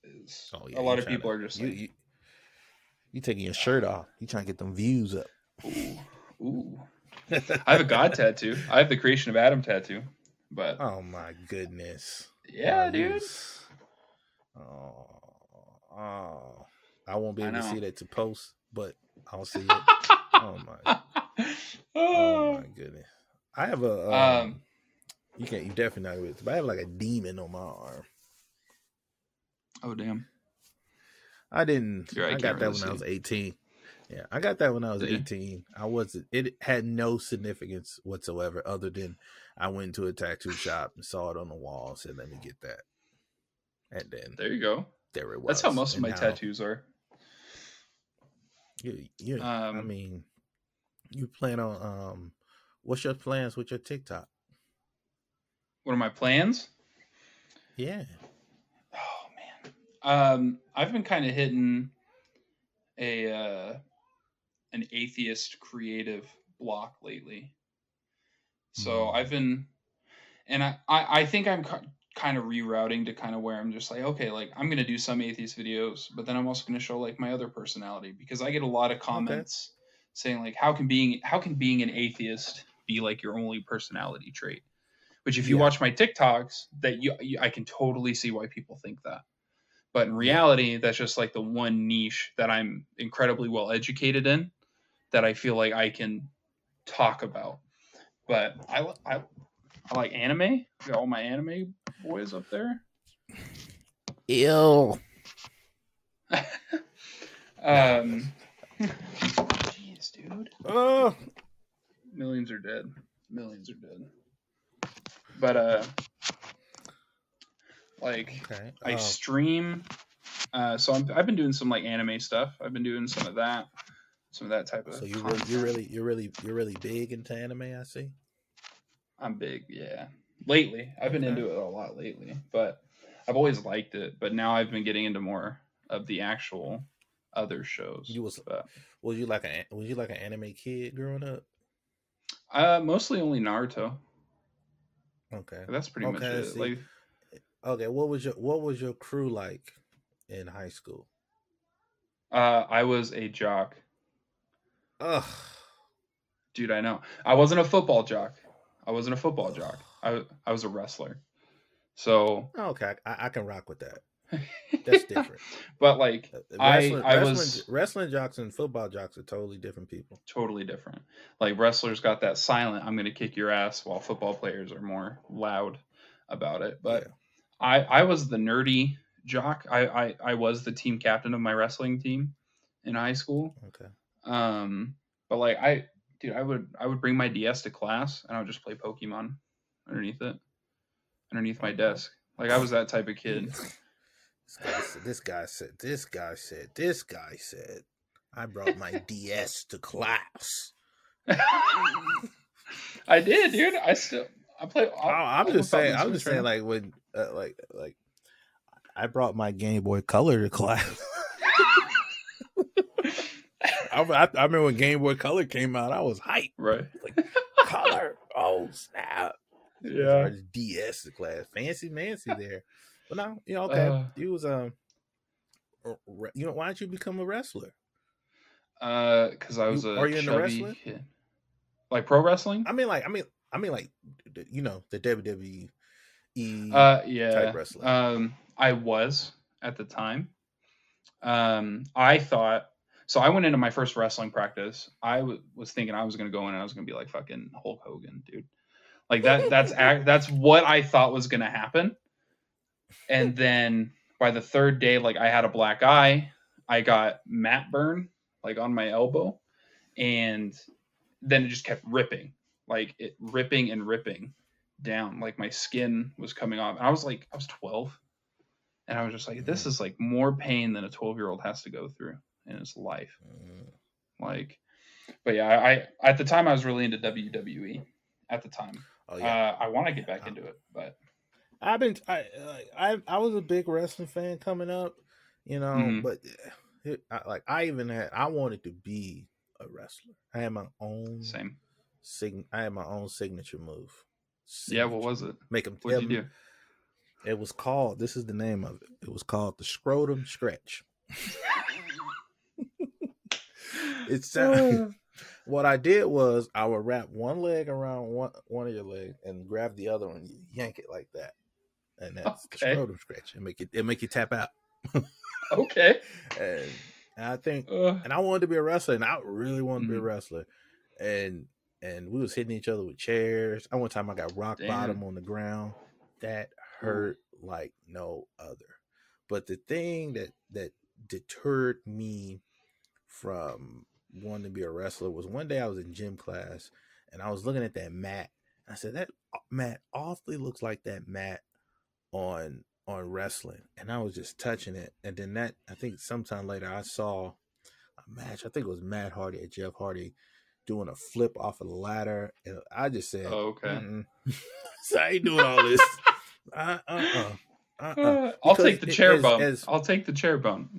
Is oh, yeah, a lot of people tryna- are just you, like, you, you taking your shirt off. You trying to get them views up. ooh, ooh. I have a God tattoo. I have the creation of Adam tattoo. But oh my goodness. yeah, Oh, dude. Oh, oh, I won't be able to see that to post, but I'll see it. [LAUGHS] oh my, oh my goodness! I have a. Um, Um, you can't. You definitely not with, but I have like a demon on my arm. oh damn. I didn't. Yeah, I got that really when I was eighteen. Yeah, I got that when I was Did you? eighteen. I wasn't. It had no significance whatsoever, other than I went to a tattoo shop and saw it on the wall. and Said, "Let me get that," and then There you go. there it was. That's how most of my now- tattoos are. You, you, I Um, mean, you plan on um, what's your plans with your TikTok? What are my plans? Yeah, Oh man. Um, I've been kind of hitting a uh, an atheist creative block lately. So Hmm. I've been, and I I, I think I'm ki- kind of rerouting to kind of where I'm just like, okay, like I'm gonna do some atheist videos, but then I'm also gonna show like my other personality because I get a lot of comments saying like, how can being how can being an atheist be like your only personality trait? Which if you Yeah. watch my TikToks, that you, you I can totally see why people think that. But in reality, that's just like the one niche that I'm incredibly well educated in that I feel like I can talk about. But I, I, I like anime. Got all my anime boys up there. ill. [LAUGHS] um, jeez, dude. Oh, Millions are dead. Millions are dead. But uh, like okay. I Uh, stream. Uh, so I'm, I've been doing some like anime stuff. I've been doing some of that, some of that type of. so you really, you're really, you're really, you're really big into anime. I see. I'm big, yeah. Lately, I've been Okay. into it a lot lately, but I've always liked it. But now I've been getting into more of the actual other shows. You was- but, Was you like a, was you like an anime kid growing up? uh, mostly only Naruto. Okay. That's pretty much it. see. Like, Okay. What was your, what was your crew like in high school? uh, I was a jock, Ugh. dude. I know. I wasn't a football jock. I wasn't a football jock. I I was a wrestler. So Okay, I, I can rock with that. That's [LAUGHS] different. but like Uh, I- Wrestling, I wrestling, was- wrestling jocks and football jocks are totally different people. totally different. Like wrestlers got that silent "I'm going to kick your ass," while football players are more loud about it. But Yeah. I I was the nerdy jock. I, I I was the team captain of my wrestling team in high school. Okay. Um, but like I, dude, I would I would bring my DS to class and I would just play Pokemon underneath it, underneath my desk. Like I was that type of kid. This guy, said, this guy said. This guy said. This guy said. I brought my [LAUGHS] DS to class. [LAUGHS] I did, dude. I still I play. Oh, I'm just saying. I'm just saying. Like when, uh, like, like, I brought my Game Boy Color to class. I, I, I remember when Game Boy Color came out, I was hyped. right. [LAUGHS] Like color, oh snap! Yeah. DS the class, fancy Nancy there. But no, you know, okay, Uh. you was um, re- you know, why did you become a wrestler? Uh, because I was You- a are you chubby wrestling? kid. Like pro wrestling? I mean, like, I mean, I mean, like, you know, the WWE. Uh, yeah. type wrestling. Um, I was at the time. Um, I thought so. I went into my first wrestling practice. I w- was thinking I was gonna go in and I was gonna be like fucking Hulk Hogan, dude. Like that. That's [LAUGHS] act. That's what I thought was gonna happen. And [LAUGHS] then by the third day, like I had a black eye. I got mat burn like on my elbow, and then it just kept ripping, like it ripping and ripping down like my skin was coming off and i was like i was 12 and i was just like this mm. is like more pain than a 12 year old has to go through in his life Mm, like but yeah I, I at the time i was really into wwe at the time Oh yeah, uh, i want to get back into it but I've been I like I I was a big wrestling fan coming up, you know, Mhm. but it, I, like I even had I wanted to be a wrestler. I had my own same sign. I had my own signature move. yeah what was it Make them. what'd you do It was called. This is the name of it. It was called the scrotum stretch. [LAUGHS] It's [SIGHS] sound- [LAUGHS] what I did was I would wrap one leg around one one of your legs and grab the other one, yank it like that, and that's [LAUGHS] Okay. scrotum stretch. And make it it make you tap out. [LAUGHS] okay And, and I think uh, and I wanted to be a wrestler, and I really wanted to be a Mhm. wrestler. And and we was hitting each other with chairs. I one time I got rock Damn. bottom on the ground. That hurt like no other. But the thing that that deterred me from wanting to be a wrestler was one day I was in gym class and I was looking at that mat. I said that uh, mat awfully looks like that mat on on wrestling, and I was just touching it. And then that I think sometime later I saw a match. I think it was Matt Hardy and Jeff Hardy doing a flip off of the ladder, and I just said, oh, okay "Mm-mm." [LAUGHS] so I ain't doing all this." [LAUGHS] uh, uh, uh, uh, Uh, i'll take the it- chair as- bump as- i'll take the chair bump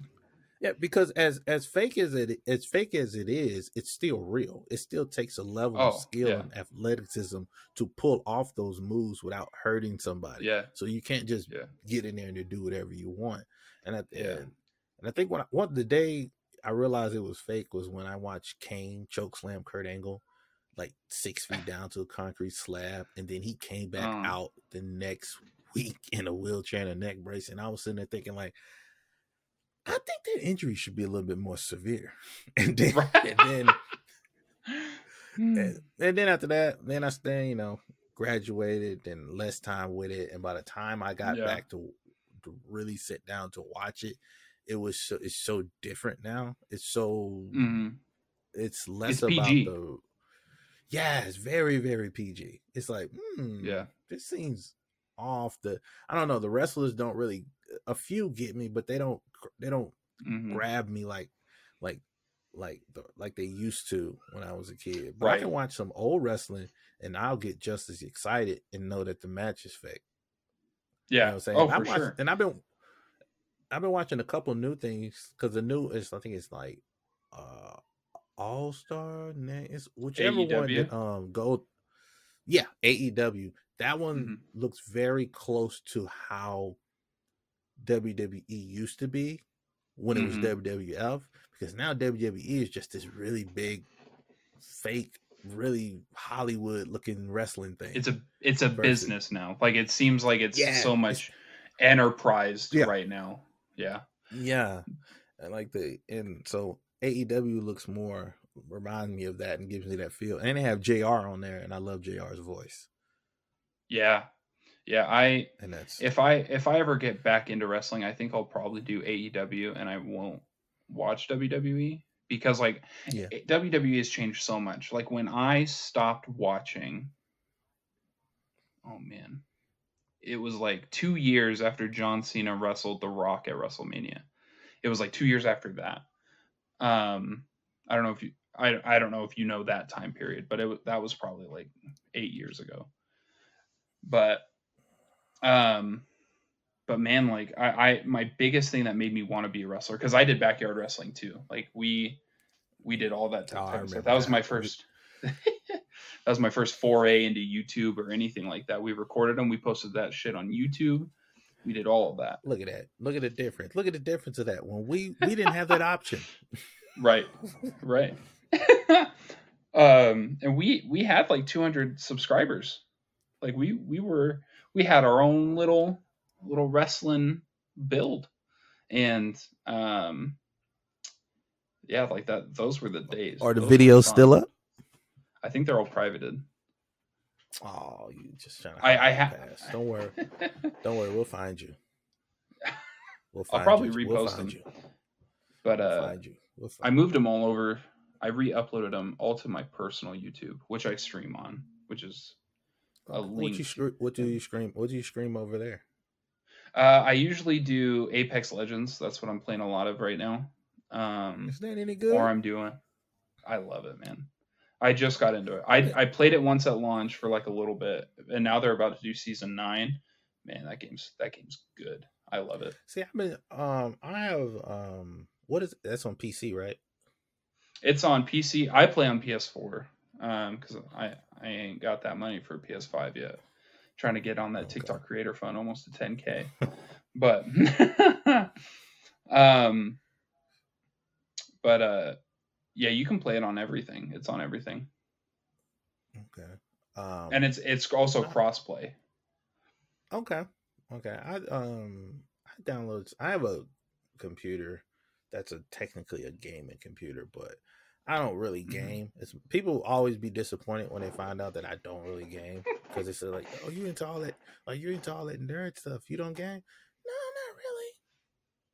Yeah, because as as fake as it as fake as it is, it's still real. It still takes a level Oh, of skill yeah. and athleticism to pull off those moves without hurting somebody. yeah So you can't just yeah get in there and do whatever you want. And I, Yeah. and, and I think when I, what the day I realized it was fake was when I watched Kane choke slam Kurt Angle like six feet [LAUGHS] down to a concrete slab, and then he came back Oh. out the next week in a wheelchair and a neck brace, and I was sitting there thinking like. I think that injury should be a little bit more severe, [LAUGHS] and then, Right. and then [LAUGHS] Hmm. and, and then after that, then I stay, you know, graduated and less time with it. And by the time I got Yeah. back to to really sit down to watch it, it was so it's so different now. It's so Mhm. it's less It's about the yeah, it's very very PG. It's like hmm, Yeah. this seems off. The I don't know. The wrestlers don't really. A few get me, but they don't. They don't Mhm. grab me like like like the, like they used to when I was a kid. But I can watch some old wrestling and I'll get just as excited and know that the match is fake. You know Yeah. I'm saying? oh, for watched- sure. And I've been I've been watching a couple new things because the new is I think it's like uh All Star It's whichever one that um go yeah, AEW. That one Mhm. looks very close to how WWE used to be when it was Mhm. WWF because now WWE is just this really big fake really Hollywood looking wrestling thing. It's a it's a versus- business now. Like it seems like it's Yeah, so it's- much enterprise Yeah. right now. Yeah. Yeah, and like the and so AEW looks more reminds me of that and gives me that feel. And they have J.R. on there, and I love J.R.'s voice, Yeah. Yeah, I and that's if I if I ever get back into wrestling, I think I'll probably do AEW and I won't watch WWE because like Yeah. WWE has changed so much. Like when I stopped watching oh man. It was like 2 years after John Cena wrestled The Rock at WrestleMania. It was like 2 years after that. Um I don't know if you I I don't know if you know that time period, but it that was probably like 8 years ago. But um but man like I, I my biggest thing that made me want to be a wrestler because i did backyard wrestling too like we we did all that Oh, I type of stuff. remember That was my first. [LAUGHS] that was my first foray into YouTube or anything like that. We recorded them. We posted that shit on YouTube. We did all of that. Look at that. Look at the difference. Look at the difference of that. When we we didn't have that option. [LAUGHS] Right. Right. [LAUGHS] um, and we we had like 200 subscribers. Like we we were we had our own little little wrestling build, and um, yeah, like that. Those were the days. Are the Those videos fun. still up? I think they're all privated. Oh, you just trying to I- I the ha- past. Don't worry. [LAUGHS] Don't worry. We'll find you. We'll I'll find probably you. We'll repost find them. you. but We'll uh, find you. We'll I find moved them all over. I re-uploaded them all to my personal YouTube, which I stream on, which is a What link. you scr- what do you scream? What do you scream over there? Uh, I usually do Apex Legends. That's what I'm playing a lot of right now. Um, Is that any good? or I'm doing. I love it, man. I just got into it. I I played it once at launch for like a little bit, and now they're about to do season nine. Man, that game's that game's good. I love it. See, I've been um I have um what is that's on PC, right? It's on PC. I play on PS4 um because I I ain't got that money for PS5 yet. Trying to get on that Okay. TikTok creator fund almost to 10k, [LAUGHS] but [LAUGHS] um, but uh, yeah, you can play it on everything. It's on everything, Okay. Um and it's it's also crossplay. Okay. Okay. I um I download I have a computer that's a technically a gaming computer, but I don't really Mhm. game. It's people always be disappointed when they find out that I don't really game because they say like, "Oh, you into all that? Like you're into all that nerd stuff? You don't game?" No, not really.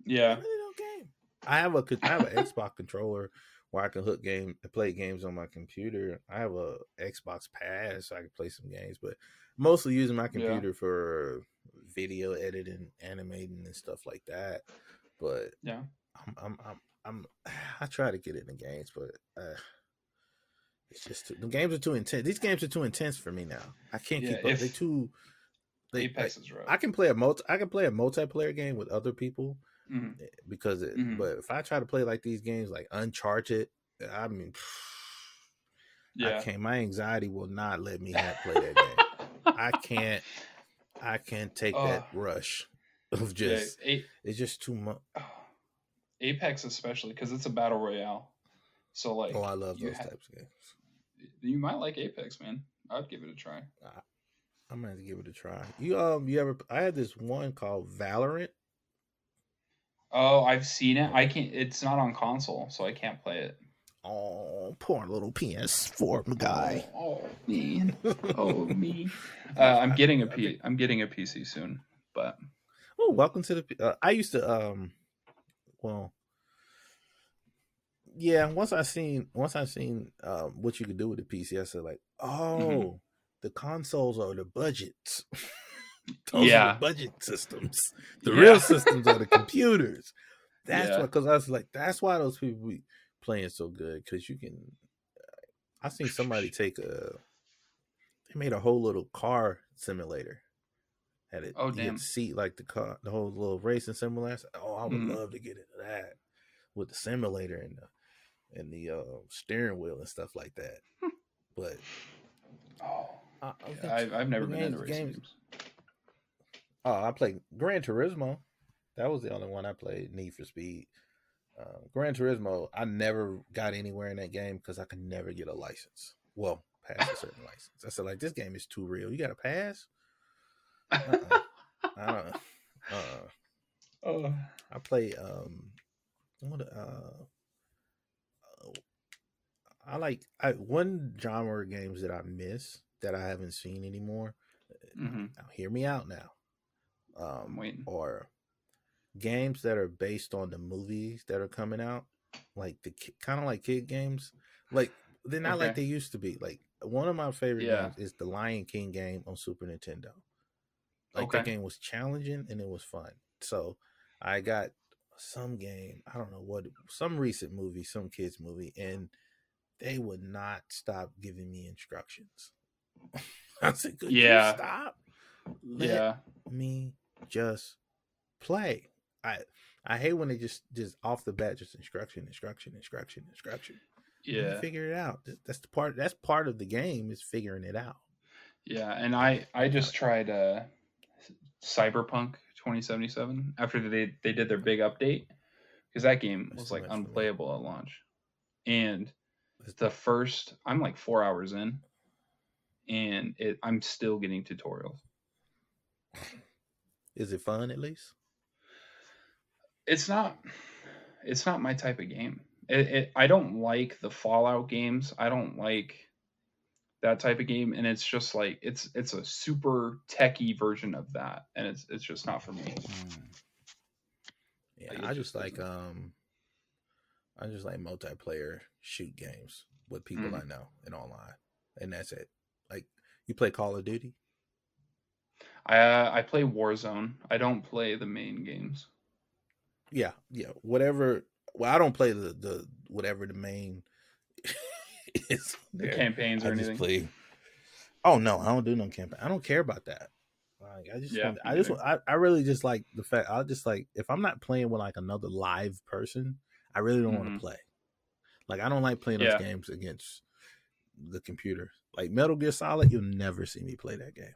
Yeah, I really don't game. I have a I have an Xbox controller where I can hook game and play games on my computer. I have a Xbox Pass so I can play some games, but mostly using my Yeah. computer for video editing, animating, and stuff like that. But yeah. I'm I'm I'm, I'm [SIGHS] I try to get into games, but uh, it's just too, the games are too intense. These games are too intense for me now. I can't Yeah, keep up. They too. They, Apex is rough. I can play a multi. I can play a multiplayer game with other people, Mhm. because it, Mhm. but if I try to play like these games like Uncharted, I mean, [SIGHS] I Yeah, can't. My anxiety will not let me have, play that game. I [LAUGHS] can't. I can't take that rush of yeah. just. It's just too much. Apex especially because it's a battle royale. So like, Oh, I love those ha- types of games. you might like Apex, man. I'd give it a try. I'm gonna have to give it a try. You um, you ever? I had this one called Valorant. Oh, I've seen it. I can't. It's not on console, so I can't play it. Oh, poor little PS4 guy. Oh, man. Oh [LAUGHS] me. Uh, I'm getting a P. I'm getting a PC soon, but Oh, welcome to the. P- Uh, I used to um, well, yeah. Once I seen once I seen um what you could do with the PC, I said like, oh, the consoles are the budgets. [LAUGHS] Those Yeah. are the budget systems. The Yeah. real [LAUGHS] systems are the computers. That's Yeah. why, because I was like, that's why those people be playing so good. Because you can, I seen somebody [LAUGHS] take a, they made a whole little car simulator. Had it, Oh, you had damn. to see like the car, the whole little racing simulator. Oh, I would Mhm. love to get into that with the simulator and the and the uh, steering wheel and stuff like that. but oh, I, I I've I've never been games- into racing games- games. Oh, I played Gran Turismo. That was the only one I played. Need for Speed. Uh, Gran Turismo. I never got anywhere in that game because I could never get a license. Well, pass a certain license. I said like this game is too real. You got to pass. Uh-uh. I don't. know. Uh, oh, I play. Um, what? Uh, uh, I like. I one genre of games that I miss that I haven't seen anymore. hmm Now, hear me out now. Um, or games that are based on the movies that are coming out, like the kind of like kid games. Like they're not like they used to be. Like one of my favorite Yeah. games is the Lion King game on Super Nintendo. Like that Okay. game was challenging and it was fun. So I got some game. I don't know what some recent movie, some kids movie, and they would not stop giving me instructions. [LAUGHS] I said, "Could Yeah. you stop? Let Yeah, me just play. I I hate when they just just off the bat just instruction, instruction, instruction, instruction. Yeah, figure it out. That's the part. That's part of the game is figuring it out. yeah, and I I just tried uh, Cyberpunk 2077 after they they did their big update because that game was like much for me. unplayable at launch, and the first I'm like four hours in, and it I'm still getting tutorials. [LAUGHS] Is it fun at least? it's not it's not my type of game it, it i don't like the fallout games i don't like that type of game and it's just like it's it's a super techy version of that and it's it's just not for me Yeah, Like, I just just like um, I just like multiplayer shoot games with people Mm. I know and online, and that's it. Like you play Call of Duty. i uh, i play warzone i don't play the main games Yeah, yeah, whatever. Well, I don't play the the whatever the main is. the campaigns or I just anything play. Oh no, I don't do no campaign. I don't care about that. Like I just, Yeah, want, I just, want- I, I really just like the fact. I just like if I'm not playing with like another live person, I really don't want Mhm. to play. Like I don't like playing Yeah. those games against the computer. Like Metal Gear Solid, you'll never see me play that game.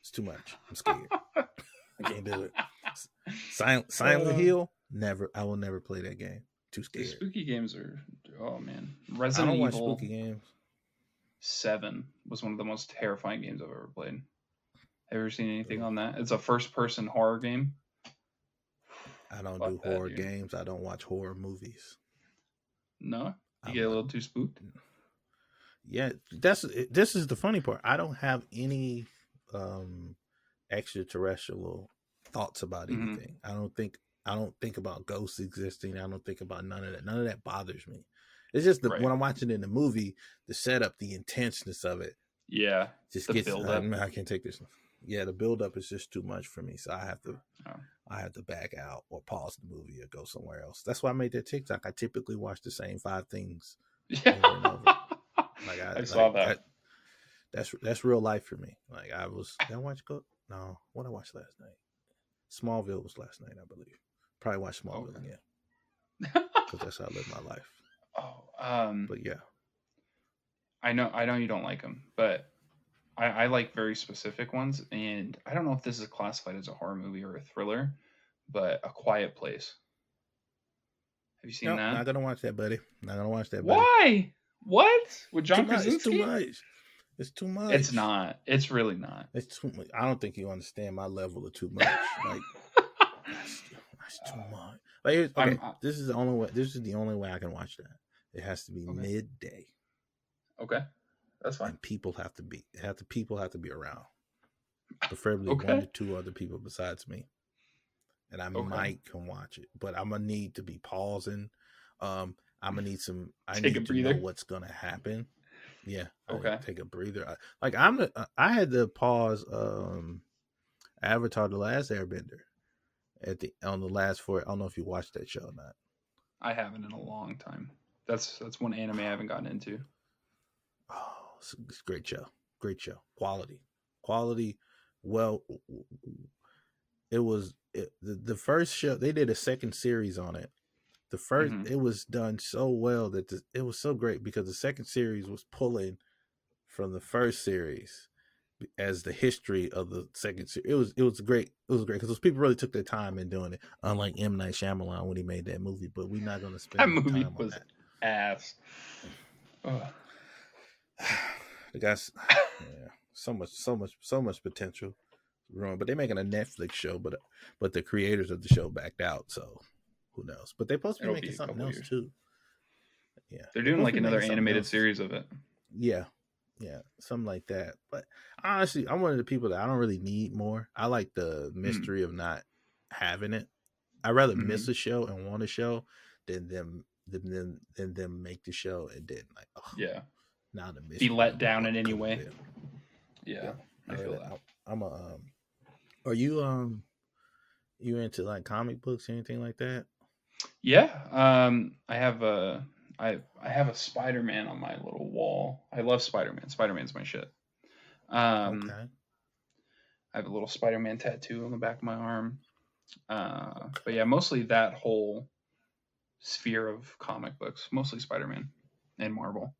It's too much. I'm scared. I can't do it. [LAUGHS] Silent, Silent Uh, Hill, never. I will never play that game. Too scared. spooky games are oh man I resident don't watch evil spooky games. 7 was one of the most terrifying games i've ever played have you ever seen anything on that it's a first person horror game I don't Fuck do that, horror dude. games. I don't watch horror movies. no you I'm get a little too spooked Yeah, that's this is the funny part. I don't have any um extraterrestrial thoughts about Mhm. anything. I don't think I don't think about ghosts existing. I don't think about none of that. None of that bothers me. It's just the, Right. when I'm watching in the movie, the setup, the intenseness of it yeah just gets. I, I can't take this. Yeah, the build up is just too much for me. So I have to. Oh. I have to back out or pause the movie or go somewhere else. That's why I made that TikTok. I typically watch the same five things Yeah. Over and over. [LAUGHS] Like I, I saw like, that. That's that's real life for me. Like I was. Did I watch go? No, what I watched last night. Smallville was last night, I believe. Probably watch Smallville Okay. again [LAUGHS] because that's how I live my life. oh, um, But yeah, I know, I know you don't like them, but I, I like very specific ones, and I don't know if this is classified as a horror movie or a thriller, but A Quiet Place. Have you seen no, that? not gonna watch that, buddy. Not gonna watch that. Buddy. Why? What? With John Too much. It's too much. It's too much. It's not. It's really not. It's too much. I don't think you understand my level of too [LAUGHS] much. Like [LAUGHS] that's, too much. Like okay, I- this is the only way. This is the only way I can watch that. It has to be Okay. midday. okay, that's fine. and people have to be have to people have to be around preferably Okay. one to two other people besides me and i might can watch it but i'm gonna need to be pausing um i'm gonna need some i Take need to know what's gonna happen yeah Okay. take a breather I, like i'm a- i had to pause um avatar the last airbender at the on the last four i don't know if you watched that show or not I haven't in a long time. That's that's one anime I haven't gotten into. Oh, it's, it's a great show. Great show. Quality. Quality. Well, it was it, the, the first show. They did a second series on it. The 1st Mhm. it was done so well that the, it was so great because the second series was pulling from the first series as the history of the second series. It was it was great. It was great because those people really took their time in doing it. Unlike M Night Shyamalan when he made that movie, but we're not going to spend That movie time on was that. ass. Ugh. [SIGHS] the guys yeah so much so much so much potential ruined but they're making a netflix show but but the creators of the show backed out so who knows but they're supposed to be It'll making be something else years. too yeah They're doing like another animated else. series of it. yeah yeah something like that but honestly i'm one of the people that i don't really need more i like the Hmm. mystery of not having it i'd rather Mm-hmm. miss a show and want a show than them than them than them make the show and then like oh Yeah. now the Be let down in any way. been. Yeah. I I feel that. I'm- I'm a. Um, are you um, you into like comic books or anything like that? Yeah. Um I have a I I have a Spider Man on my little wall. I love Spider Man. Spider Man's my shit. Um okay. I have a little Spider Man tattoo on the back of my arm. Uh but yeah, mostly that whole sphere of comic books. Mostly Spider Man. and Marvel.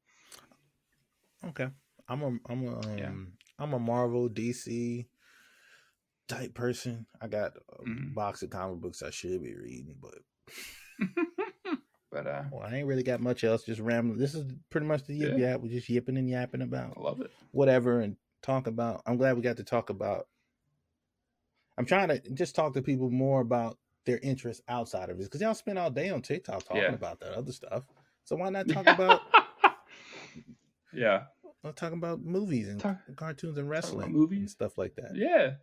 Okay. I'm a I'm a um, Yeah. I'm a Marvel DC type person. I got a Mhm. box of comic books I should be reading, but [LAUGHS] but uh, well, I ain't really got much else. Just rambling. This is pretty much the yip Yeah. yap. We're just yipping and yapping about I love it. whatever and talk about. I'm glad we got to talk about. I'm trying to just talk to people more about their interests outside of this because y'all spend all day on TikTok talking Yeah. about that other stuff. So why not talk [LAUGHS] about yeah, talking about movies and Talk- cartoons and wrestling, movies. and stuff like that? yeah,